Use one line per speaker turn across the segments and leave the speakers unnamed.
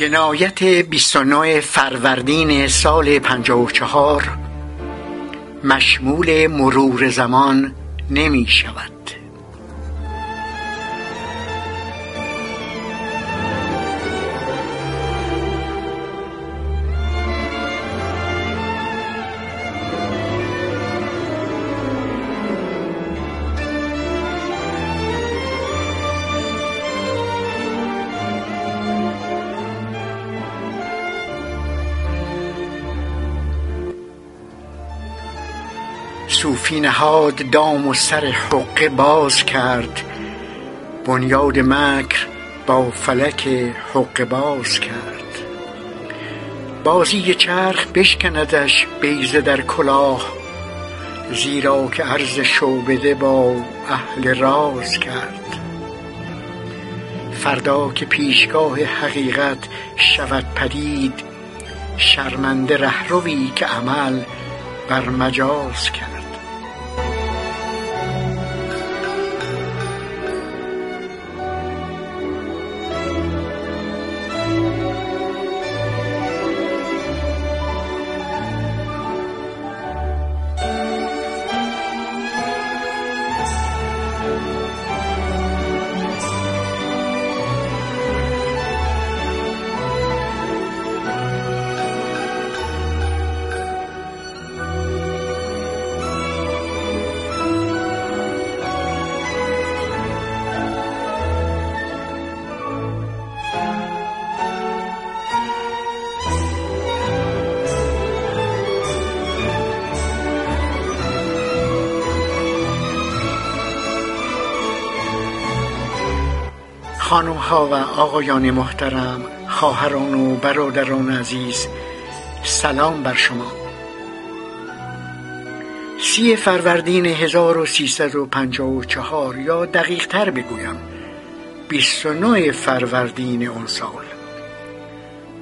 جنایت 29 فروردین سال 54 مشمول مرور زمان نمی شود. صوفی نهاد دام و سر حقه باز کرد. بنیاد مکر با فلک حقه باز کرد. بازی چرخ بشکندش بیضه در کلاه زیرا که عرض شعبده با اهل راز کرد. فردا که پیشگاه حقیقت شود پدید شرمنده رهروی که عمل بر مجاز کرد. خانم ها و آقایان محترم خواهران و برادران عزیز سلام بر شما. سی فروردین 1354 یا دقیق تر بگویم 29 فروردین اون سال.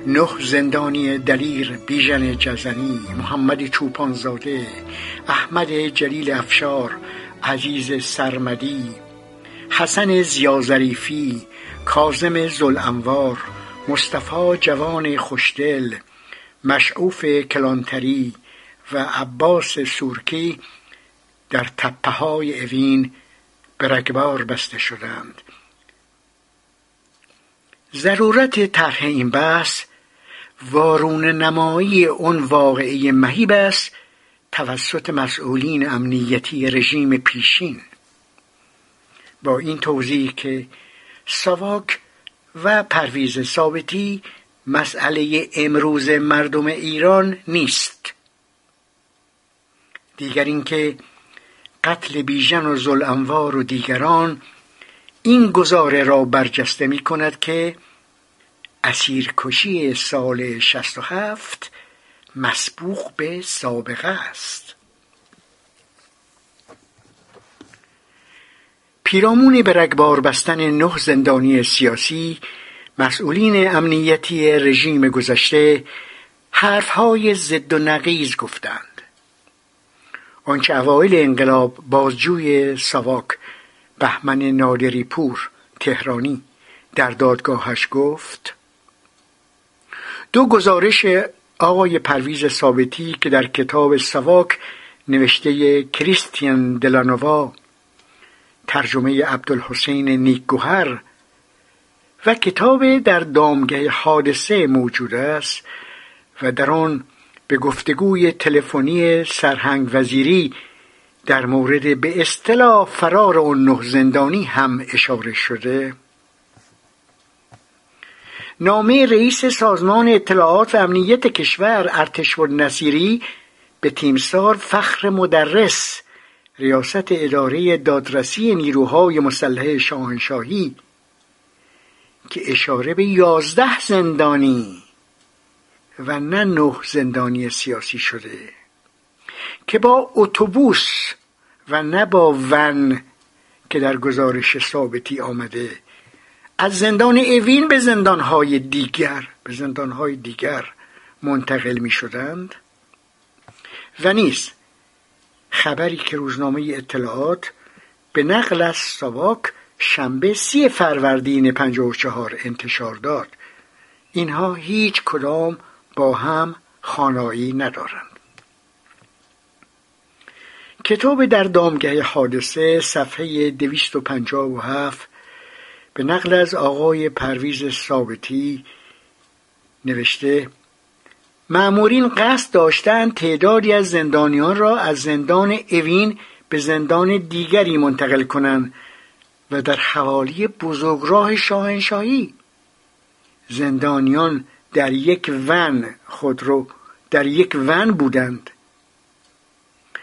نه زندانی دلیر بیژن جزنی محمد چوپانزاده احمد جلیل افشار عزیز سرمدی حسن زیازریفی کازم زلانوار مصطفی جوان خوشدل مشعوف کلانتری و عباس سورکی در تپه های اوین به بسته شدند. ضرورت طرح این بحث وارون نمایی اون واقعی مهیب است توسط مسئولین امنیتی رژیم پیشین. با این توضیح که ساواک و پرویز ثابتی مسئله امروز مردم ایران نیست. دیگر اینکه قتل بیژن و زلانوار و دیگران این گزاره را برجسته می کند که اسیرکشی سال 67 مسبوق به سابقه است. پیرامون به رگبار بستن نه زندانی سیاسی مسئولین امنیتی رژیم گذشته حرفهای ضد و نقیز گفتند. آنچه اوایل انقلاب بازجوی ساواک بهمن نادری پور تهرانی در دادگاهش گفت دو گزارش آقای پرویز ثابتی که در کتاب سواک نوشته کریستیان دلانووا ترجمه عبدالحسین نیکگوهر و کتاب در دامگه حادثه موجود است و در آن به گفتگوی تلفنی سرهنگ وزیری در مورد به اصطلاح فرار اون نه زندانی هم اشاره شده. نامه رئیس سازمان اطلاعات و امنیت کشور ارتشور نصیری به تیمسار فخر مدرس ریاست اداره دادرسی نیروهای مسلح شاهنشاهی که اشاره به یازده زندانی و نه نه زندانی سیاسی شده که با اتوبوس و نه با ون که در گزارش ثابتی آمده از زندان اوین به زندانهای دیگر به زندانهای دیگر منتقل می شدند و نیست خبری که روزنامه اطلاعات به نقل از ساواک شنبه سی فروردین 54 انتشار داد. اینها هیچ کدام با هم خانایی ندارند. کتاب در دامگه حادثه صفحه 257 به نقل از آقای پرویز ثابتی نوشته معمورین قصد داشتند تعدادی از زندانیان را از زندان اوین به زندان دیگری منتقل کنند و در حوالی بزرگراه شاهنشاهی زندانیان در یک ون خودرو در یک ون بودند.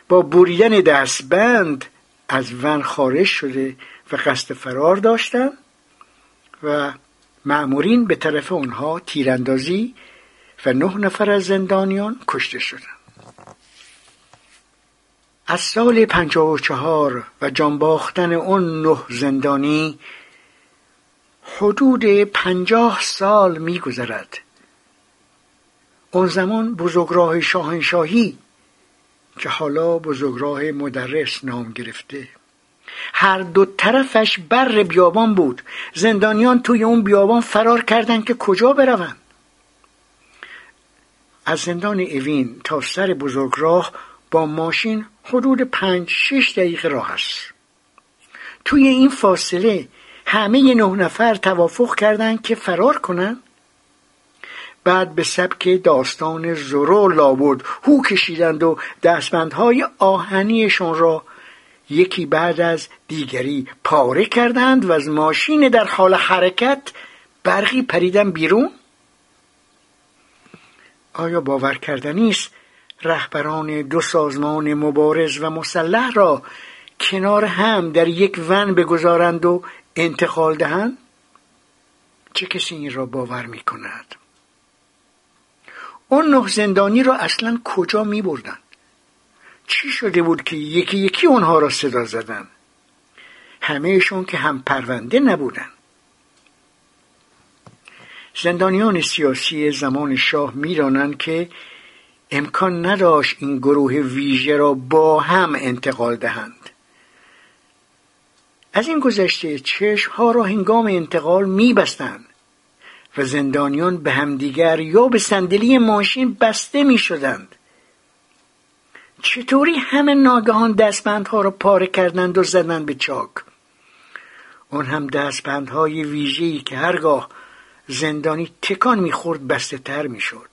با بریدن دستبند از ون خارج شده و قصد فرار داشتند و معمورین به طرف آنها تیراندازی و نه نفر از زندانیان کشته شدند. از سال پنجاه و چهار و جانباختن اون نه زندانی حدود پنجاه سال میگذرد. اون زمان بزرگراه شاهنشاهی که حالا بزرگراه مدرس نام گرفته. هر دو طرفش بر بیابان بود. زندانیان توی اون بیابان فرار کردند که کجا بروند؟ از زندان اوین تا سر بزرگراه با ماشین حدود پنج شش دقیقه راه است. توی این فاصله همه نه نفر توافق کردند که فرار کنند. بعد به سبک داستان زرو لابد هو کشیدند و دستبندهای آهنیشون را یکی بعد از دیگری پاره کردند و از ماشین در حال حرکت برقی پریدن بیرون. آیا باور کردنی است رهبران دو سازمان مبارز و مسلح را کنار هم در یک ون بگذارند و انتقال دهند؟ چه کسی این را باور می کند اون نه زندانی را اصلا کجا می بردن؟ چی شده بود که یکی یکی اونها را صدا زدن همهشون که هم پرونده نبودن. زندانیان سیاسی زمان شاه می‌دانند که امکان نداشت این گروه ویژه را با هم انتقال دهند. از این گذشته چشم ها را هنگام انتقال میبستند و زندانیان به همدیگر یا به صندلی ماشین بسته می شدند چطوری همه ناگهان دستبندها را پاره کردند و زدند به چاک؟ اون هم دستبندهای ویژه‌ای که هرگاه زندانی تکان می‌خورد بسته تر می‌شد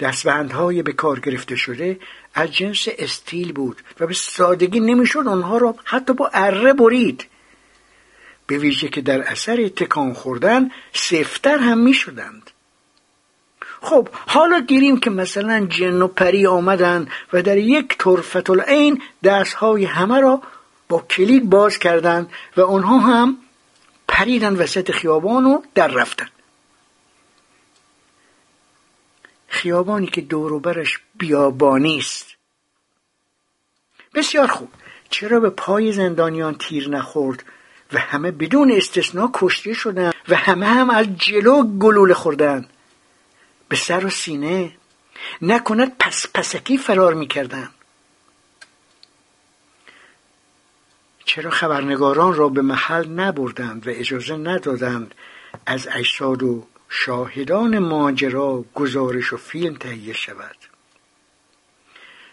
دستبندهای به کار گرفته شده از جنس استیل بود و به سادگی نمی‌شد آنها را حتی با اره برید به ویژه که در اثر تکان خوردن سفتر هم می شدند. خب حالا گیریم که مثلا جن و پری آمدند و در یک طرفت العین دستهای همه را با کلید باز کردند و آنها هم پریدن وسط خیابان و در رفتن. خیابانی که دوروبرش بیابانی است. بسیار خوب. چرا به پای زندانیان تیر نخورد و همه بدون استثنا کشته شدند و همه هم از جلو گلوله خوردن به سر و سینه نکند پس پسکی فرار می‌کردن چرا خبرنگاران را به محل نبردند و اجازه ندادند از اجساد و شاهدان ماجرا گزارش و فیلم تهیه شود؟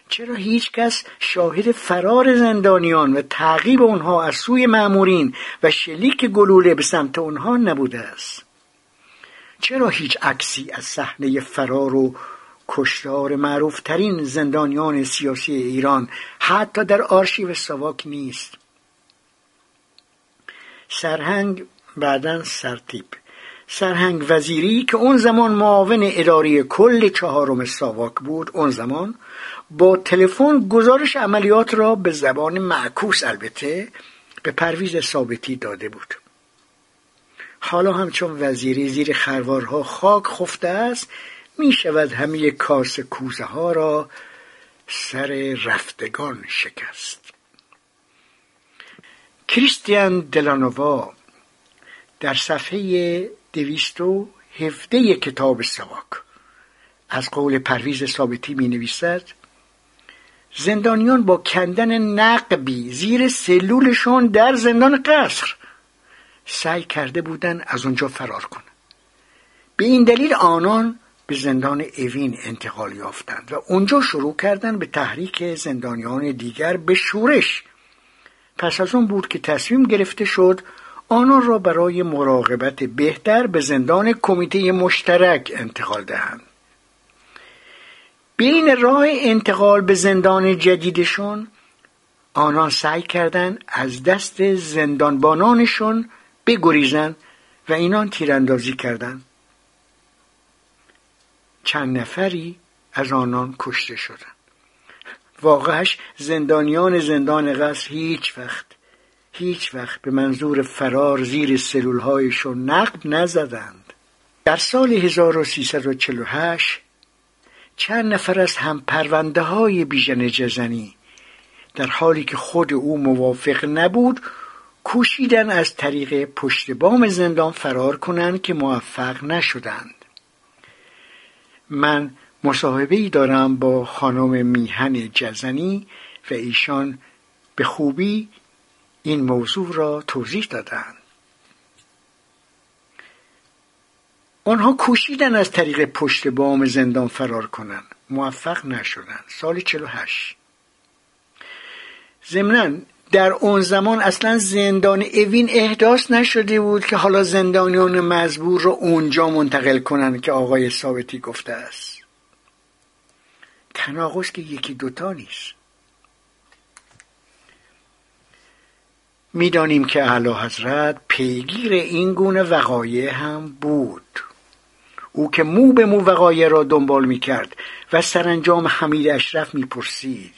چرا هیچ کس شاهد فرار زندانیان و تعقیب آنها از سوی مامورین و شلیک گلوله به سمت آنها نبوده است؟ چرا هیچ عکسی از صحنه فرار و کشتار معروفترین زندانیان سیاسی ایران حتی در آرشیو ساواک نیست؟ سرهنگ بعدا سرتیب سرهنگ وزیری که اون زمان معاون اداری کل چهارم ساواک بود اون زمان با تلفن گزارش عملیات را به زبان معکوس البته به پرویز ثابتی داده بود. حالا همچون وزیری زیر خروارها خاک خفته است می شود همه کاس کوزه ها را سر رفتگان شکست. کریستیان دلانووا در صفحه دویست و هفته کتاب سواک از قول پرویز ثابتی می نویسد زندانیان با کندن نقبی زیر سلولشون در زندان قصر سعی کرده بودن از اونجا فرار کنن به این دلیل آنان به زندان اوین انتقال یافتند و اونجا شروع کردند به تحریک زندانیان دیگر به شورش پس از اون بود که تصمیم گرفته شد آنان را برای مراقبت بهتر به زندان کمیته مشترک انتقال دهند. بین راه انتقال به زندان جدیدشون آنان سعی کردند از دست زندانبانانشون بگریزند و اینان تیراندازی کردند. چند نفری از آنان کشته شدند. واقعش زندانیان زندان قصر هیچ وقت هیچ وقت به منظور فرار زیر سلولهایشون نقد نزدند. در سال 1348 چند نفر از هم پرونده های بیژن جزنی در حالی که خود او موافق نبود کوشیدن از طریق پشت بام زندان فرار کنند که موفق نشدند. من مصاحبه ای دارم با خانم میهن جزنی و ایشان به خوبی این موضوع را توضیح دادند آنها کوشیدن از طریق پشت بام زندان فرار کنند. موفق نشدند. سال 48 ضمنا در اون زمان اصلا زندان اوین احداث نشده بود که حالا زندانیان مزبور رو اونجا منتقل کنند که آقای ثابتی گفته است. تناقض که یکی دوتا نیست. می‌دانیم که اعلی حضرت پیگیر این گونه وقایع هم بود. او که مو به مو وقایع را دنبال می‌کرد و سرانجام حمید اشرف می‌پرسید.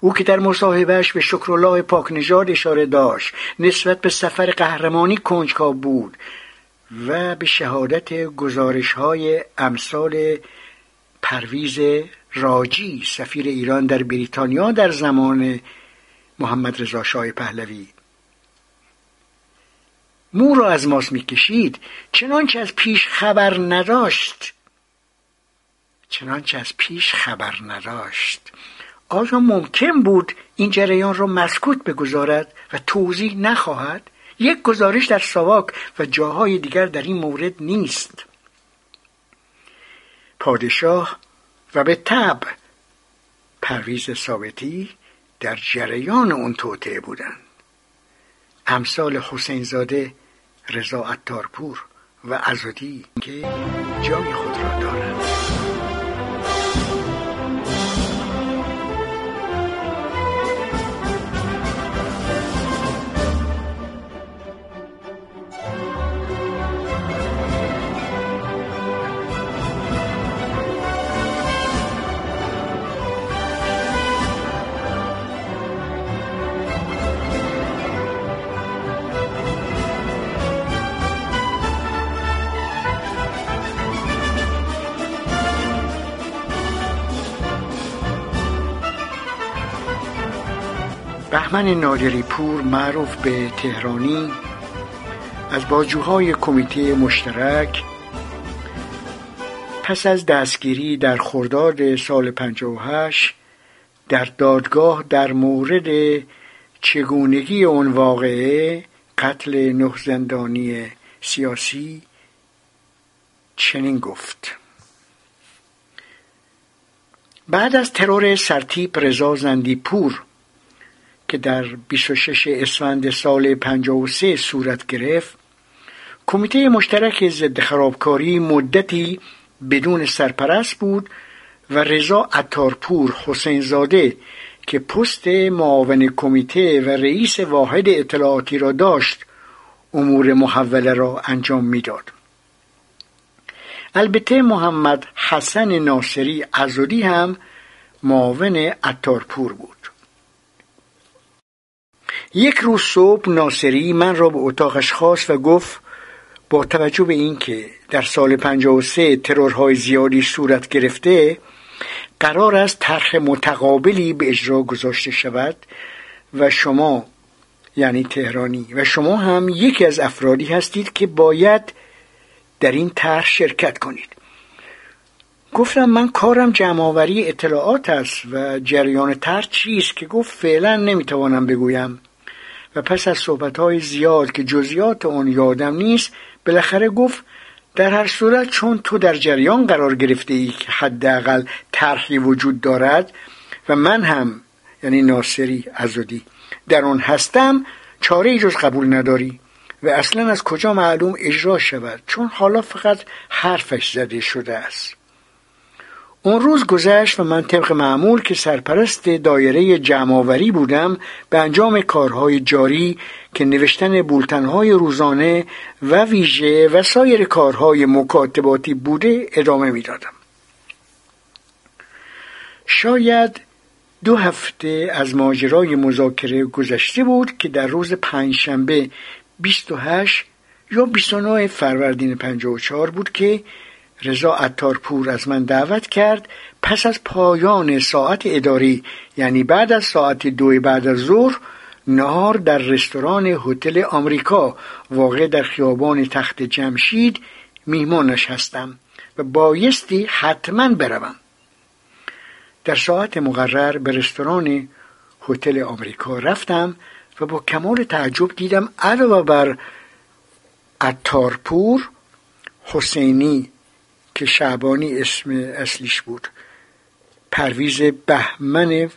او که در مصاحبهش به شکرالله پاک نژاد اشاره داشت نسبت به سفر قهرمانی کنجکاو بود و به شهادت گزارش های امثال پرویز راجی سفیر ایران در بریتانیا در زمان محمد رضا شاه پهلوی. مو را از ماست می‌کشید چنانچه از پیش خبر نداشت. چنانچه از پیش خبر نداشت. آیا ممکن بود این جریان را مسکوت بگذارد و توضیح نخواهد؟ یک گزارش در ساواک و جاهای دیگر در این مورد نیست. پادشاه و به تب پرویز ثابتی در جریان اون توطعه بودند امثال حسین زاده رضا عطارپور و ازادی که جای خود را بهمن نادری پور معروف به تهرانی از باجوهای کمیته مشترک پس از دستگیری در خرداد سال 58 در دادگاه در مورد چگونگی اون واقعه قتل نه زندانی سیاسی چنین گفت. بعد از ترور سرتیپ رضا زندی پور که در 26 اسفند سال 53 صورت گرفت کمیته مشترک ضد خرابکاری مدتی بدون سرپرست بود و رضا عطارپور حسین زاده که پست معاون کمیته و رئیس واحد اطلاعاتی را داشت امور محوله را انجام می‌داد. البته محمد حسن ناصری عزادی هم معاون عطارپور بود یک روز صبح ناصری من را به اتاقش خواست و گفت با توجه به اینکه در سال 53 ترورهای زیادی صورت گرفته قرار است طرح متقابلی به اجرا گذاشته شود و شما یعنی تهرانی و شما هم یکی از افرادی هستید که باید در این طرح شرکت کنید. گفتم من کارم جمعآوری اطلاعات است و جریان طرح چیست که گفت فعلا نمی‌توانم بگویم. و پس از صحبتهای زیاد که جزیات آن یادم نیست بالاخره گفت در هر صورت چون تو در جریان قرار گرفته ای که حداقل طرحی وجود دارد و من هم یعنی ناصری ازودی در آن هستم چاره جز قبول نداری و اصلا از کجا معلوم اجرا شود؟ چون حالا فقط حرفش زده شده است. اون روز گذشت و من طبق معمول که سرپرست دایره جمعآوری بودم به انجام کارهای جاری که نوشتن بولتنهای روزانه و ویژه و سایر کارهای مکاتباتی بوده ادامه می‌دادم. شاید دو هفته از ماجرای مذاکره گذشته بود که در روز پنجشنبه 28 یا 29 فروردین 54 بود که رضا عطارپور از من دعوت کرد پس از پایان ساعت اداری یعنی بعد از ساعت دو بعد از ظهر نهار در رستوران هتل آمریکا واقع در خیابان تخت جمشید میهمانش هستم و بایستی حتما بروم. در ساعت مقرر به رستوران هتل آمریکا رفتم و با کمال تعجب دیدم علاوه بر عطارپور حسینی که شعبانی اسم اصلیش بود. پرویز بهمن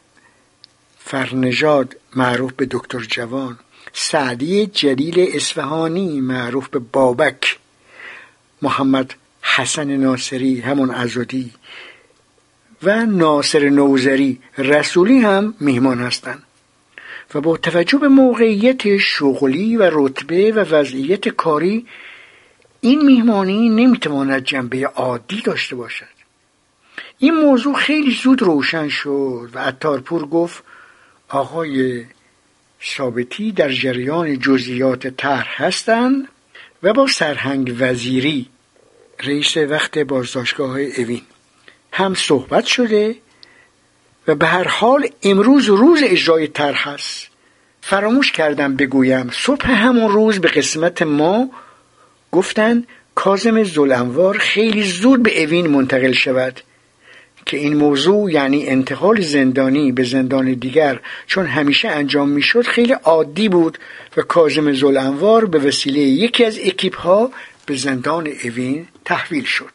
فرنژاد معروف به دکتر جوان. سعدی جلیل اصفهانی معروف به بابک. محمد حسن ناصری همون ازودی و ناصر نوزری رسولی هم میهمان هستند و با توجه به موقعیت شغلی و رتبه و وضعیت کاری این میهمانی نمی‌تواند جنبه عادی داشته باشد. این موضوع خیلی زود روشن شد و اتارپور گفت آقای ثابتی در جریان جزئیات طرح هستند و با سرهنگ وزیری رئیس وقت بازداشتگاه اوین هم صحبت شده و به هر حال امروز روز اجرای طرح است فراموش کردم بگویم صبح همون روز به قسمت ما گفتند کازم زلنوار خیلی زود به اوین منتقل شود که این موضوع یعنی انتقال زندانی به زندان دیگر چون همیشه انجام می‌شد خیلی عادی بود و کازم زلنوار به وسیله یکی از اکیپ ها به زندان اوین تحویل شد.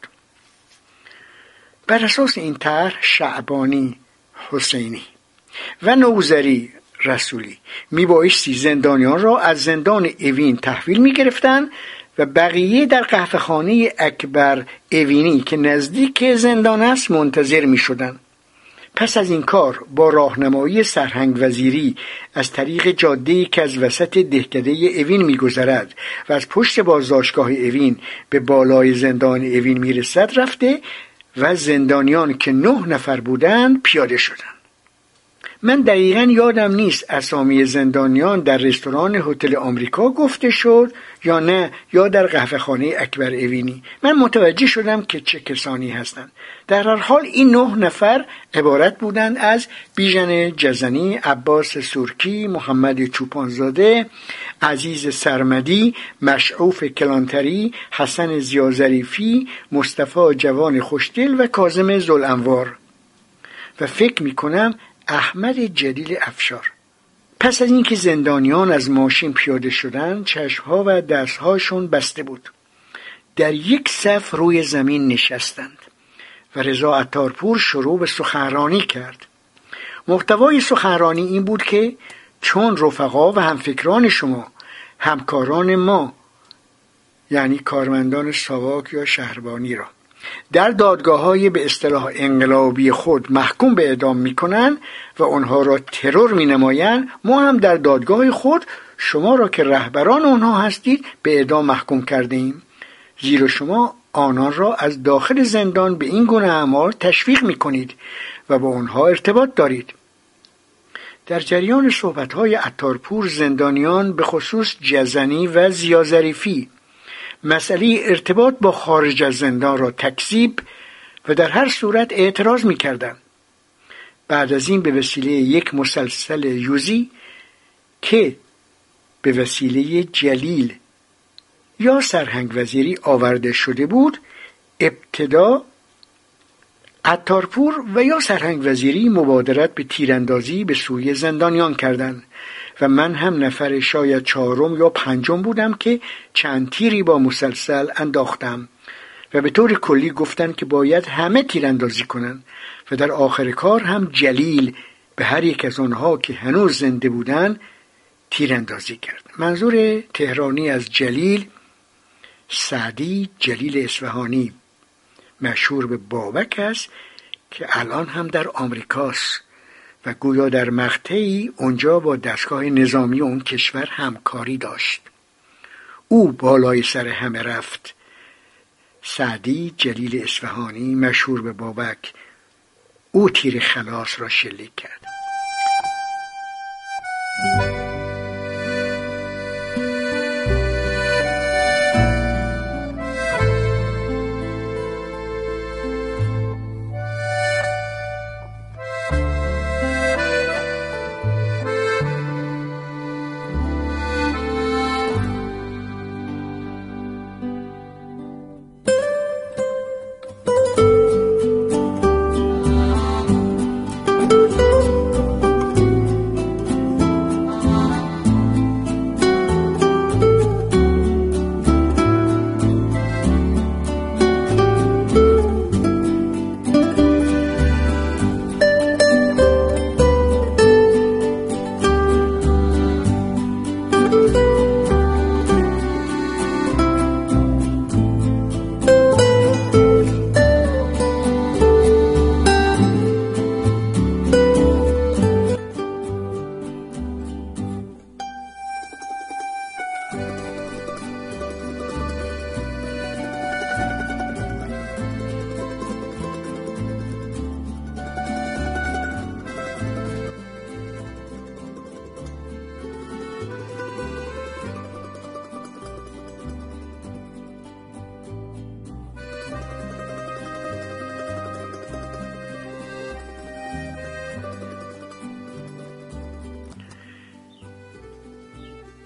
بر اساس این طرح شعبانی حسینی و نوزری رسولی میبایستی زندانیان را از زندان اوین تحویل می‌گرفتند و بقیه در قهوهخانه اکبر اوینی که نزدیک زندان است منتظر می شدن. پس از این کار با راهنمایی سرهنگ وزیری از طریق جاده که از وسط دهکده اوین میگذرد و از پشت بازداشتگاه اوین به بالای زندان اوین می‌رسد رفته و زندانیان که نه نفر بودند پیاده شدند من دقیقا یادم نیست اسامی زندانیان در رستوران هتل آمریکا گفته شد یا نه یا در قهوه خانه اکبر اوینی. من متوجه شدم که چه کسانی هستند. در هر حال این نه نفر عبارت بودند از بیژن جزنی عباس سورکی محمد چوپانزاده عزیز سرمدی مشعوف کلانتری حسن زیازریفی مصطفی جوان خوشدل و کازم زلانوار و فکر می کنم احمد جلیل افشار. پس از اینکه زندانیان از ماشین پیاده شدند چشمها و دستهاشون بسته بود. در یک صف روی زمین نشستند و رضا عطارپور شروع به سخنرانی کرد. محتوای سخنرانی این بود که چون رفقا و همفکران شما همکاران ما یعنی کارمندان ساواک یا شهربانی را. در دادگاه های به اصطلاح انقلابی خود محکوم به اعدام می کنند و آنها را ترور می نمایند ما هم در دادگاه خود شما را که رهبران آنها هستید به اعدام محکوم کرده ایم زیرا شما آنان را از داخل زندان به این گونه اعمال تشویق می کنید و با آنها ارتباط دارید. در جریان صحبتهای اتارپور زندانیان به خصوص جزنی و زیازریفی مسئله ارتباط با خارج از زندان را تکذیب و در هر صورت اعتراض می کردن. بعد از این به وسیله یک مسلسل یوزی که به وسیله جلیل یا سرهنگ وزیری آورده شده بود ابتدا عطارپور و یا سرهنگ وزیری مبادرت به تیراندازی به سوی زندانیان کردند و من هم نفر شاید چهارم یا پنجم بودم که چند تیری با مسلسل انداختم. و به طور کلی گفتند که باید همه تیراندازی کنند و در آخر کار هم جلیل به هر یک از آنها که هنوز زنده بودند تیراندازی کرد. منظور تهرانی از جلیل سعدی جلیل اصفهانی. مشهور به بابک است که الان هم در آمریکاست. و گویا در مقطعی اونجا با دستگاه نظامی اون کشور همکاری داشت. او بالای سر همه رفت. سعدی جلیل اصفهانی مشهور به بابک او تیر خلاص را شلیک کرد.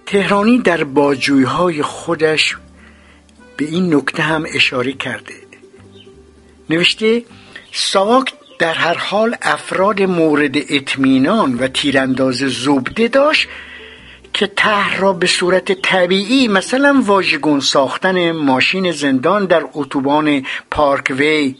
تهرانی در های خودش به این نکته هم اشاره کرده. نوشته ساواک در هر حال افراد مورد اطمینان و تیرانداز زبده داشت که طرح را به صورت طبیعی مثلا واژگون ساختن ماشین زندان در اتوبان پارک وی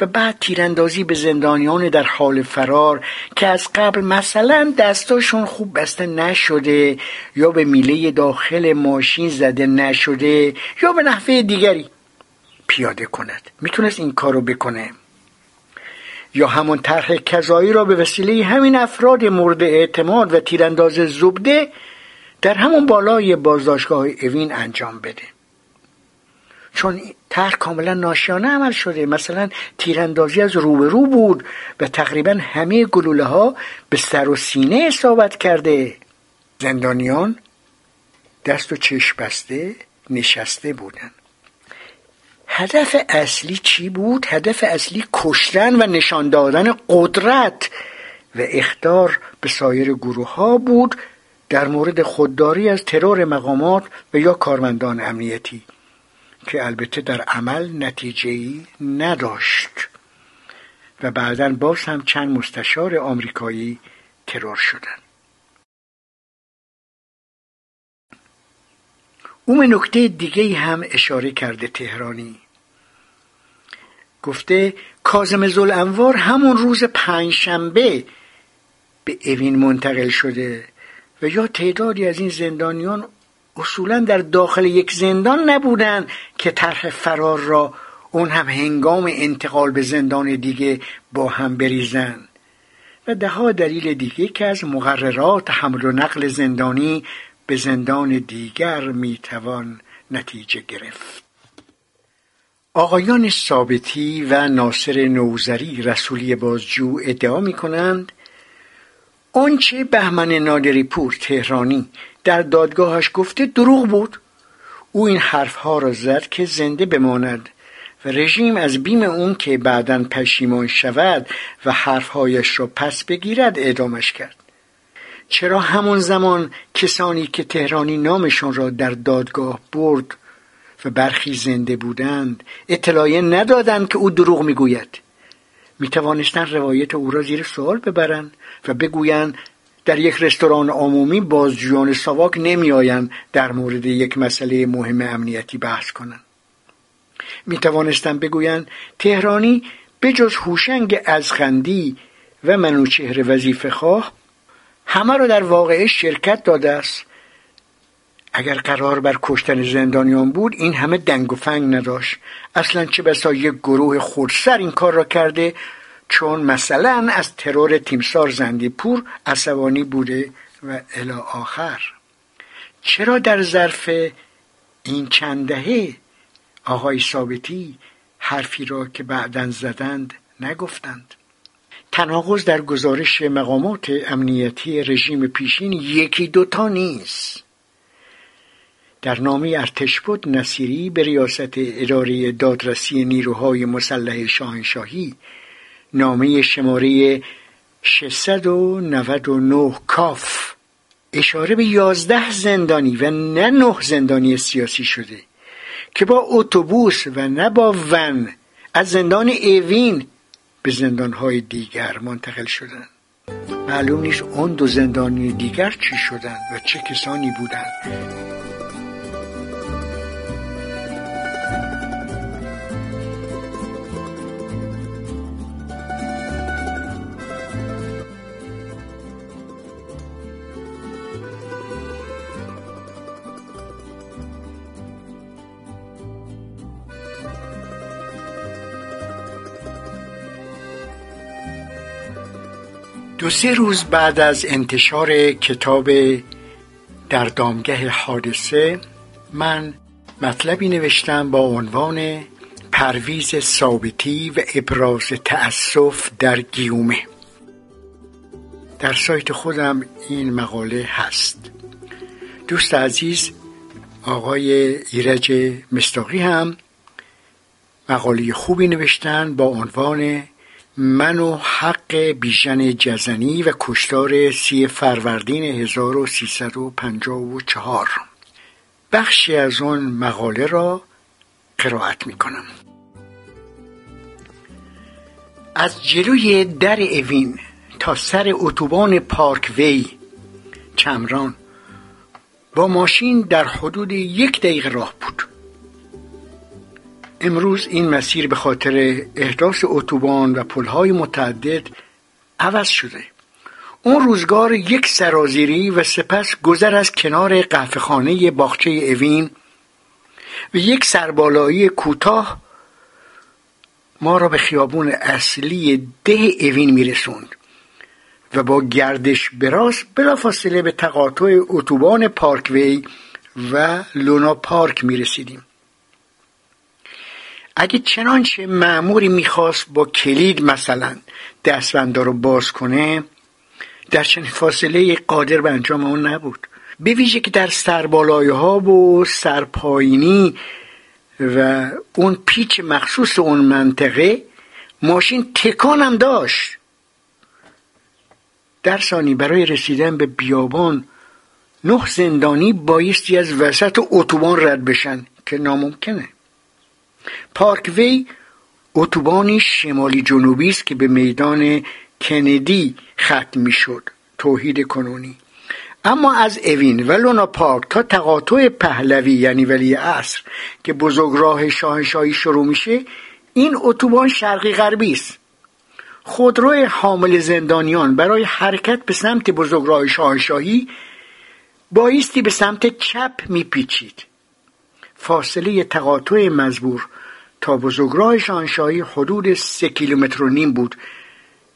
و بعد تیراندازی به زندانیان در حال فرار که از قبل مثلا دستاشون خوب بسته نشده یا به میله داخل ماشین زده نشده یا به نحوه دیگری پیاده کند. می‌تونست این کارو بکنه. یا همون طرح کذایی را به وسیله همین افراد مورد اعتماد و تیرانداز زبده در همون بالای بازداشتگاه اوین انجام بده. چون طرح کاملا ناشیانه عمل شده. مثلا تیراندازی از روبرو بود و تقریبا همه گلوله ها به سر و سینه اصابت کرده. زندانیان دست و چشم بسته نشسته بودن. هدف اصلی چی بود؟ هدف اصلی کشتن و نشان دادن قدرت و اختار به سایر گروه ها بود در مورد خودداری از ترور مقامات و یا کارمندان امنیتی. که البته در عمل نتیجه ای نداشت. و بعدا باز هم چند مستشار آمریکایی ترور شدند. او به نکته دیگه هم اشاره کرده تهرانی. گفته کازم انوار همون روز پنجشنبه به اوین منتقل شده و یا تعدادی از این زندانیان اصولا در داخل یک زندان نبودن که طرح فرار را اون هم هنگام انتقال به زندان دیگه با هم بریزن. و دهها دلیل دیگه که از مقررات حمل و نقل زندانی به زندان دیگر می‌توان نتیجه گرفت. آقایان ثابتی و ناصر نوزری رسولی بازجو ادعا می کنند آنچه بهمن نادری پور تهرانی در دادگاهش گفته دروغ بود. او این حرفها را زد که زنده بماند و رژیم از بیم اون که بعدا پشیمان شود و حرفهایش را پس بگیرد اعدامش کرد. چرا همون زمان کسانی که تهرانی نامشان را در دادگاه برد و برخی زنده بودند اطلاعیه ندادند که او دروغ می‌گوید؟ می توانستند روایت او را زیر سوال ببرند و بگویند در یک رستوران عمومی بازجویان ساواک نمیآیند در مورد یک مسئله مهم امنیتی بحث کنند می توانستند بگویند تهرانی به جز هوشنگ ازخندی و منوچهر وظیفه خواه همه را در واقعه شرکت داده است. اگر قرار بر کشتن زندانیان بود این همه دنگ و فنگ نداشت. اصلا چه بسا یک گروه خودسر این کار را کرده چون مثلا از ترور تیمسار زندی پور عصبانی بوده و الی آخر. چرا در ظرف این چند دهه آقای ثابتی حرفی را که بعدا زدند نگفتند؟ تناقض در گزارش مقامات امنیتی رژیم پیشین یکی دوتا نیست. در نامه ارتشبد نصیری به ریاست اداره دادرسی نیروهای مسلح شاهنشاهی نامه شماره 699 کاف. اشاره به یازده زندانی و نه نه زندانی سیاسی شده که با اتوبوس و نه با ون از زندان ایوین به زندانهای دیگر منتقل شدند. معلوم نیست اون دو زندانی دیگر چی شدند و چه کسانی بودند. دو سه روز بعد از انتشار کتاب در دامگه حادثه من مطلبی نوشتم با عنوان پرویز ثابتی و ابراز تأسف در گیومه. در سایت خودم این مقاله هست. دوست عزیز آقای ایرج مستاقی هم مقاله خوبی نوشتن با عنوان من و حق بیژن جزنی و کشتار سی فروردین 1354 بخشی از آن مقاله را قرائت می کنم از جلوی در اوین تا سر اتوبان پارک وی چمران با ماشین در حدود یک دقیقه راه بود. امروز این مسیر به خاطر احداث اتوبان و پلهای متعدد عوض شده. اون روزگار یک سرازیری و سپس گذر از کنار قهوهخانه باغچه اوین و یک سربالایی کوتاه ما را به خیابون اصلی ده اوین میرسوند و با گردش براس بلافاصله به تقاطع اتوبان پارکوی و لونا پارک می‌رسیدیم. اگه چنانچه معموری می‌خواست با کلید مثلا دستبندا رو باز کنه در چنین فاصله قادر به انجام اون نبود. به ویژه که در سربالای ها و سرپایینی و اون پیچ مخصوص اون منطقه ماشین تکانم داشت. در ثانی برای رسیدن به بیابان نه زندانی بایستی از وسط اتوبان رد بشن که ناممکنه. پارکوی اتوبانی شمالی جنوبی است که به میدان کندی ختم می‌شد توحید کنونی. اما از اوین و لونا پارک تا تقاطع پهلوی یعنی ولی عصر که بزرگراه شاهنشاهی شروع میشه این اتوبان شرقی غربی است. خودرو حامل زندانیان برای حرکت به سمت بزرگراه شاهنشاهی بایستی به سمت چپ میپیچید. فاصله تقاطع مزبور تا بزرگراه شاهنشاهی حدود سه کیلومتر و نیم بود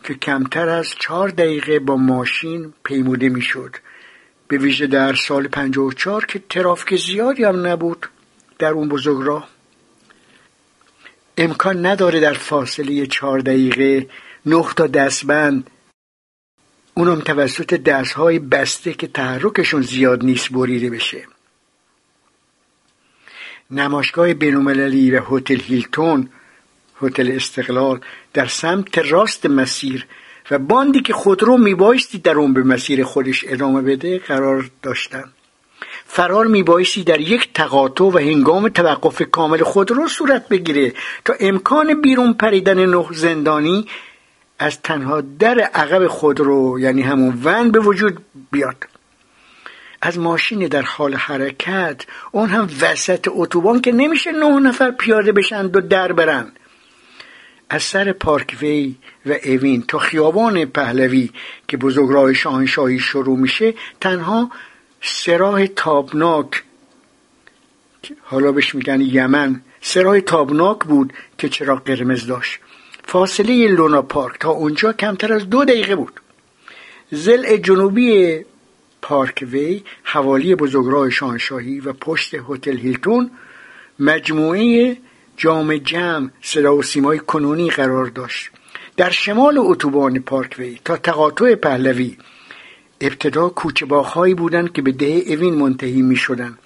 که کمتر از چهار دقیقه با ماشین پیموده می‌شد. به ویژه در سال 54 که ترافیک زیادی هم نبود در اون بزرگراه. امکان نداره در فاصله چهار دقیقه نه تا دستبند. اونم توسط دستهای بسته که تحرکشون زیاد نیست بریده بشه. نمایشگاه بینالمللی و هتل هیلتون هتل استقلال در سمت راست مسیر و باندی که خودرو میبایستی در اون به مسیر خودش ادامه بده قرار داشتن. فرار میبایستی در یک تقاطع و هنگام توقف کامل خودرو صورت بگیره تا امکان بیرون پریدن نه زندانی از تنها در عقب خودرو یعنی همون ون به وجود بیاد. از ماشین در حال حرکت اون هم وسط اتوبان که نمیشه نه نفر پیاده بشن و در برن. از سر پارکوی و اوین تا خیابان پهلوی که بزرگراه شاهنشاهی شروع میشه تنها سراح تابناک حالا بهش میگن یمن سراح تابناک بود که چرا قرمز داشت. فاصله لونا پارک تا اونجا کمتر از دو دقیقه بود. زل جنوبی پارکوی حوالی بزرگراه شاهنشاهی و پشت هتل هیلتون مجموعه جام جمع صدا و سیمای کنونی قرار داشت. در شمال اتوبان پارکوی تا تقاطع پهلوی ابتدا کوچه باخهایی بودند که به ده اوین منتهی می شدن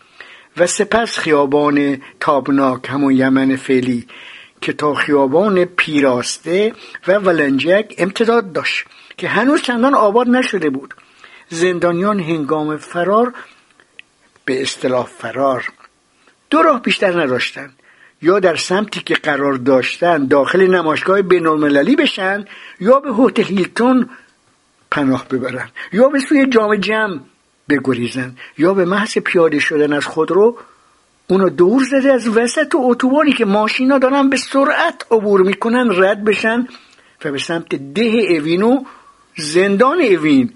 و سپس خیابان تابناک همون یمن فعلی که تا خیابان پیراسته و ولنجک امتداد داشت که هنوز چندان آباد نشده بود. زندانیان هنگام فرار به اصطلاح فرار دو راه بیشتر نداشتند. یا در سمتی که قرار داشتن داخل نمایشگاه بینالمللی بشن یا به هتل هیلتون پناه ببرن یا به سوی جام جمع بگریزن یا به محض پیاده شدن از خود رو اونو دور زده از وسط اتوبانی که ماشینا دارن به سرعت عبور می‌کنن رد بشن و به سمت ده اوین و زندان اوین.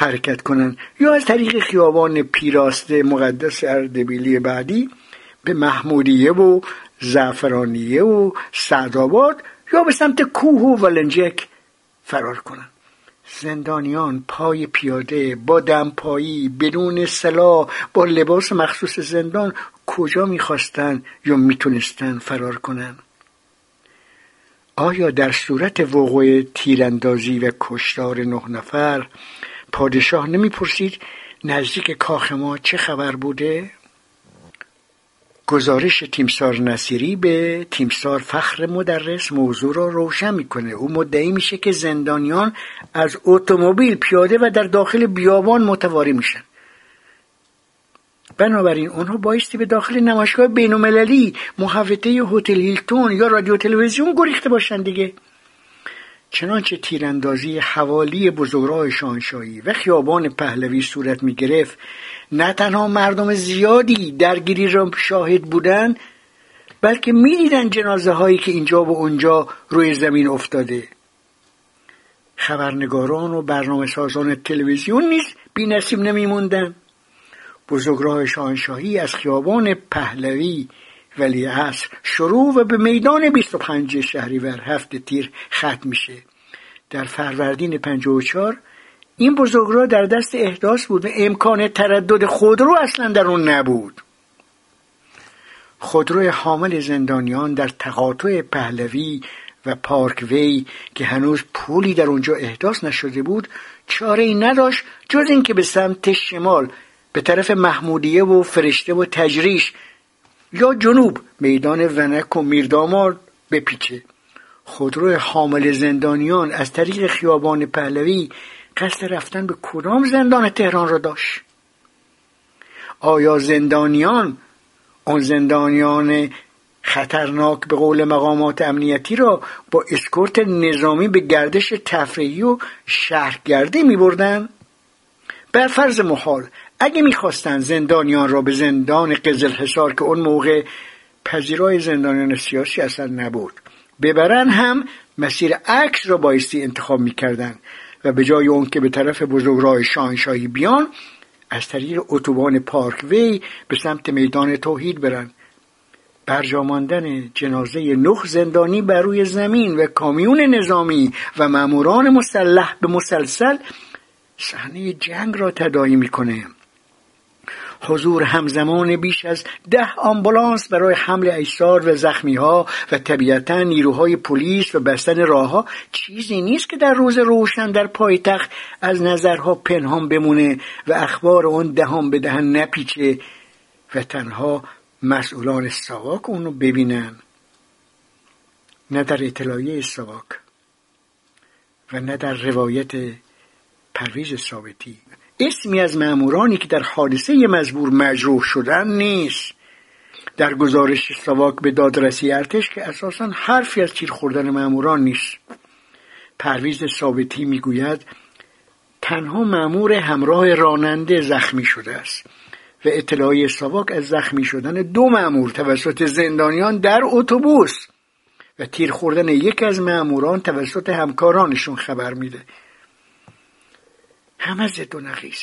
حرکت کنن. یا از طریق خیابان پیراسته مقدس اردبیلی بعدی به محمودیه و زعفرانیه و سعدآباد یا به سمت کوه و ولنجک فرار کنن. زندانیان پای پیاده با دمپایی بدون سلاح با لباس مخصوص زندان کجا می‌خواستند یا می‌تونستن فرار کنند آیا در صورت وقوع تیراندازی و کشتار نه نفر پادشاه نمی‌پرسید نزدیک کاخ ما چه خبر بوده؟ گزارش تیمسار نصیری به تیمسار فخر مدرس موضوع را روشن می‌کنه. او مدعی میشه که زندانیان از اتومبیل پیاده و در داخل بیابان متواری میشن. بنابراین اونها بایستی به داخل نمایشگاه بینالمللی محوطه هتل هیلتون یا رادیو تلویزیون گریخته باشن دیگه. چنانچه تیراندازی حوالی بزرگراه شاهنشاهی و خیابان پهلوی صورت می گرفت نه تنها مردم زیادی درگیری را شاهد بودند بلکه می‌دیدن جنازه هایی که اینجا و اونجا روی زمین افتاده. خبرنگاران و برنامه سازان تلویزیون نیز بی نصیب نمیموندن بزرگراه شاهنشاهی از خیابان پهلوی ولی عصر شروع و به میدان 25 شهریور هفت تیر ختم میشه. در فروردین 54 این بزرگراه در دست احداث بود و امکان تردد خودرو اصلا در اون نبود. خودروی حامل زندانیان در تقاطع پهلوی و پارک وی که هنوز پولی در اونجا احداث نشده بود چاره ای نداشت جز اینکه به سمت شمال به طرف محمودیه و فرشته و تجریش یا جنوب میدان ونک و میردامار بپیچه خودرو حامل زندانیان از طریق خیابان پهلوی قصد رفتن به کدام زندان تهران را داشت آیا زندانیان آن زندانیان خطرناک به قول مقامات امنیتی را با اسکورت نظامی به گردش تفریحی و شهرگردی می بردن؟ بر فرض محال اگه می‌خواستن زندانیان را به زندان قزل حسار که اون موقع پذیرای زندانیان سیاسی اصلا نبود ببرن هم مسیر عکس را بایستی انتخاب می‌کردن و به جای اون که به طرف بزرگراه شاهنشاهی بیان از طریق اتوبان پارک وی به سمت میدان توحید برن. برجاماندن جنازه نخ زندانی بر روی زمین و کامیون نظامی و ماموران مسلح به مسلسل صحنه جنگ را تداعی می‌کنه. حضور همزمان بیش از ده آمبولانس برای حمل اجساد و زخمی ها و طبیعتا نیروهای پلیس و بستن راه چیزی نیست که در روز روشن در پایتخت از نظرها پنهان بمونه و اخبار اون دهان به دهن نپیچه و تنها مسئولان سواک اونو ببینن. نه در اطلاعیه سواک و نه در روایت پرویز ثابتی. اسمی از مامورانی که در حادثه مزبور مجروح شدن نیست. در گزارش سواک به دادرسی ارتش که اساسا حرفی از تیر خوردن ماموران نیست. پرویز ثابتی می‌گوید تنها مأمور همراه راننده زخمی شده است و اطلاعی ساواک از زخمی شدن دو مأمور توسط زندانیان در اتوبوس و تیر خوردن یک از مأموران توسط همکارانشون خبر میده. همه زد و نقیز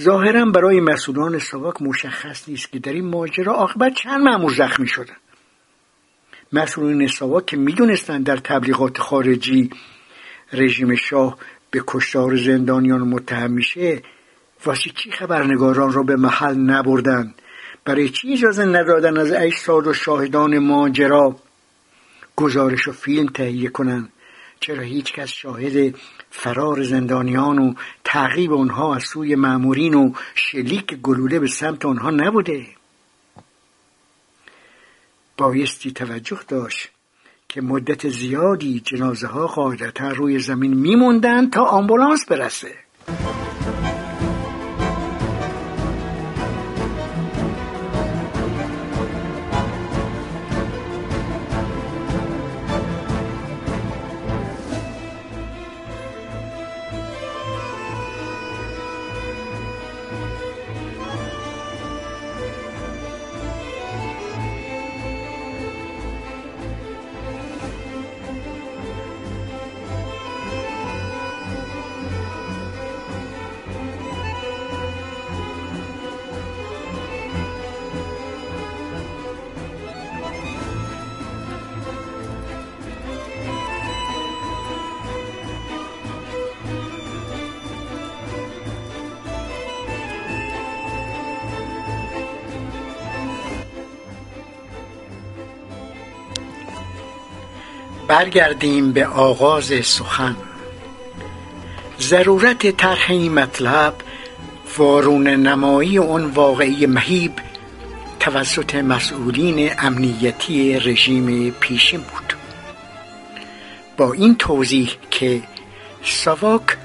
ظاهرا برای مسئولان ساواک مشخص نیست که در این ماجرا عاقبت چند مأمور زخمی شدن. مسئولین ساواک که می‌دونستند در تبلیغات خارجی رژیم شاه به کشتار زندانیان متهم میشه واسه چی خبرنگاران را به محل نبردن؟ برای چی اجازه ندادن از اجساد و شاهدان ماجرا گزارش و فیلم تهیه کنن؟ چرا هیچ کس شاهد فرار زندانیان و تعقیب آنها از سوی مامورین و شلیک گلوله به سمت آنها نبوده. بایستی توجه داشت که مدت زیادی جنازه ها قاعدتا روی زمین میموندن تا آمبولانس برسه. برگردیم به آغاز سخن. ضرورت طرح این مطلب وارون نمایی اون واقعی مهیب توسط مسئولین امنیتی رژیم پیشین بود. با این توضیح که ساواک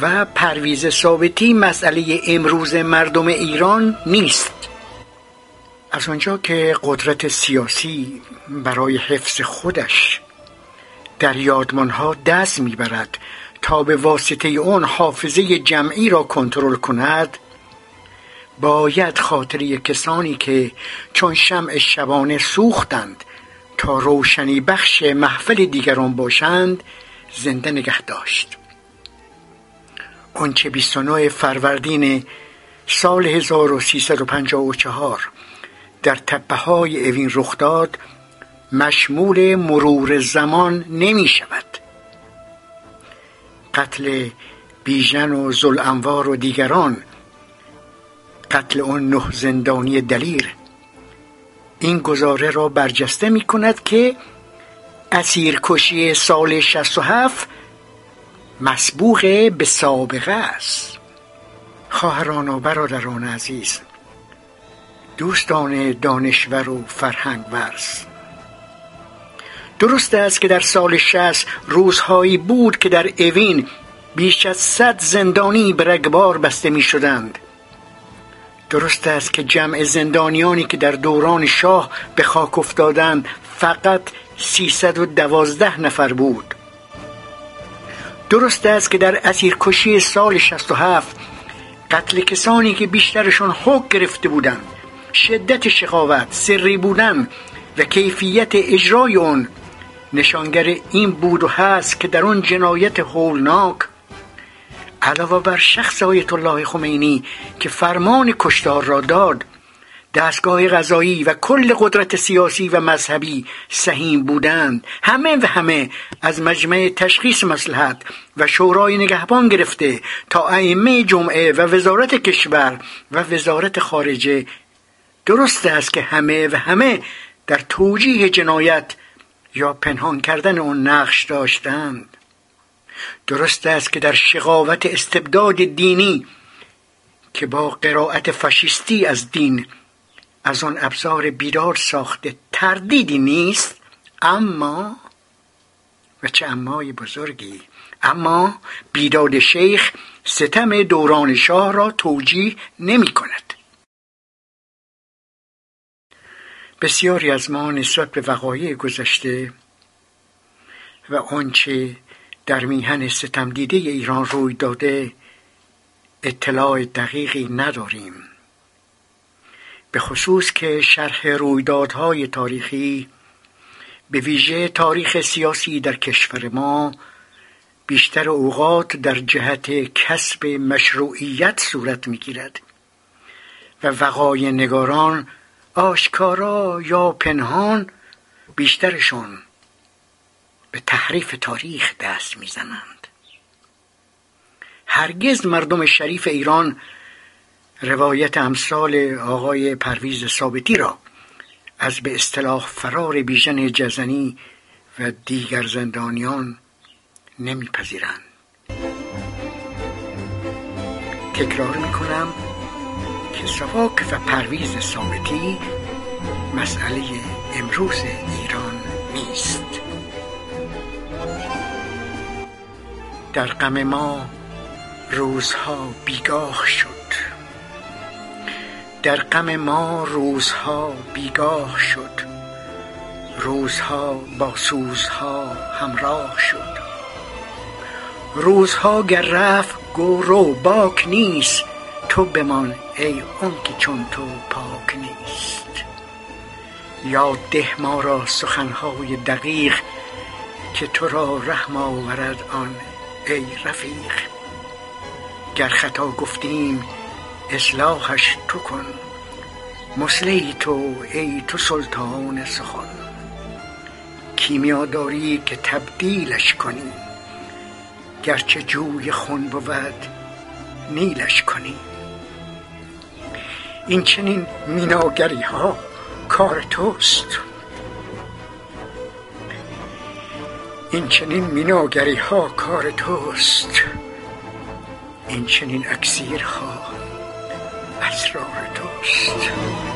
و پرویز ثابتی مسئله امروز مردم ایران نیست. از آنجا که قدرت سیاسی برای حفظ خودش در یادمانها دست می‌برد تا به واسطه اون حافظه جمعی را کنترل کند. باید خاطری کسانی که چون شمع شبانه سوختند تا روشنی بخش محفل دیگران باشند زنده نگه داشت. آنچه 29 فروردین سال 1354 در تپه های اوین رخ داد مشمول مرور زمان نمی شود. قتل بیژن و زلانوار و دیگران قتل اون نه زندانی دلیر این گزاره را برجسته می کند که اسیرکشی سال 67 مسبوق به سابقه است. خواهران و برادران عزیز دوستان دانشور و فرهنگ ورز درست است که در سال شست روزهایی بود که در اوین بیش از صد زندانی به رگبار بسته می شدند درست است که جمع زندانیانی که در دوران شاه به خاک افتادند فقط سیصد و دوازده نفر بود. درست است که در اسیرکشی سال 67 قتل کسانی که بیشترشون حق گرفته بودند شدت شقاوت سری بودن و کیفیت اجرای اون نشانگر این بود و هست که در آن جنایت هولناک علاوه بر شخص آیت الله خمینی که فرمان کشتار را داد دستگاه غذایی و کل قدرت سیاسی و مذهبی سهیم بودند. همه و همه از مجمع تشخیص مسلحت و شورای نگهبان گرفته تا ائمه جمعه و وزارت کشور و وزارت خارجه. درست است که همه و همه در توجیه جنایت یا پنهان کردن اون نقش داشتند. درست است که در شقاوت استبداد دینی که با قرائت فاشیستی از دین از آن ابزار بیدار ساخته تردیدی نیست اما و چه امای بزرگی اما بیداد شیخ ستم دوران شاه را توجیه نمی کند. بسیاری از ما نسبت به وقایع گذشته و آنچه در میهن ستم دیده ایران روی داده اطلاع دقیقی نداریم. به خصوص که شرح رویدادهای تاریخی به ویژه تاریخ سیاسی در کشور ما بیشتر اوقات در جهت کسب مشروعیت صورت می‌گیرد و وقای نگاران آشکارا یا پنهان بیشترشون به تحریف تاریخ دست می‌زنند. هرگز مردم شریف ایران روایت امثال آقای پرویز ثابتی را از به اصطلاح فرار بیژن جزنی و دیگر زندانیان نمیپذیرند. تکرار می‌کنم که و پرویز ثابتی مسئله امروز ایران نیست. در غم ما روزها بیگاه شد. در غم ما روزها بیگاه شد. روزها با سوزها همراه شد. روزها گر رفت گو باک نیست. تو بمان ای آنکه چون تو پاک نیست. یاد ده ما را سخنهای دقیق که تو را رحم آورد آن ای رفیق. گر خطا گفتیم اصلاحش تو کن. مصلحی تو ای تو سلطان سخن. کیمیا داری که تبدیلش کنی؟ گرچه جوی خون بود نیلش کنی. این چنین میناگری ها کار توست. این چنین میناگری ها کار توست. این چنین اکسیرها اسرار توست.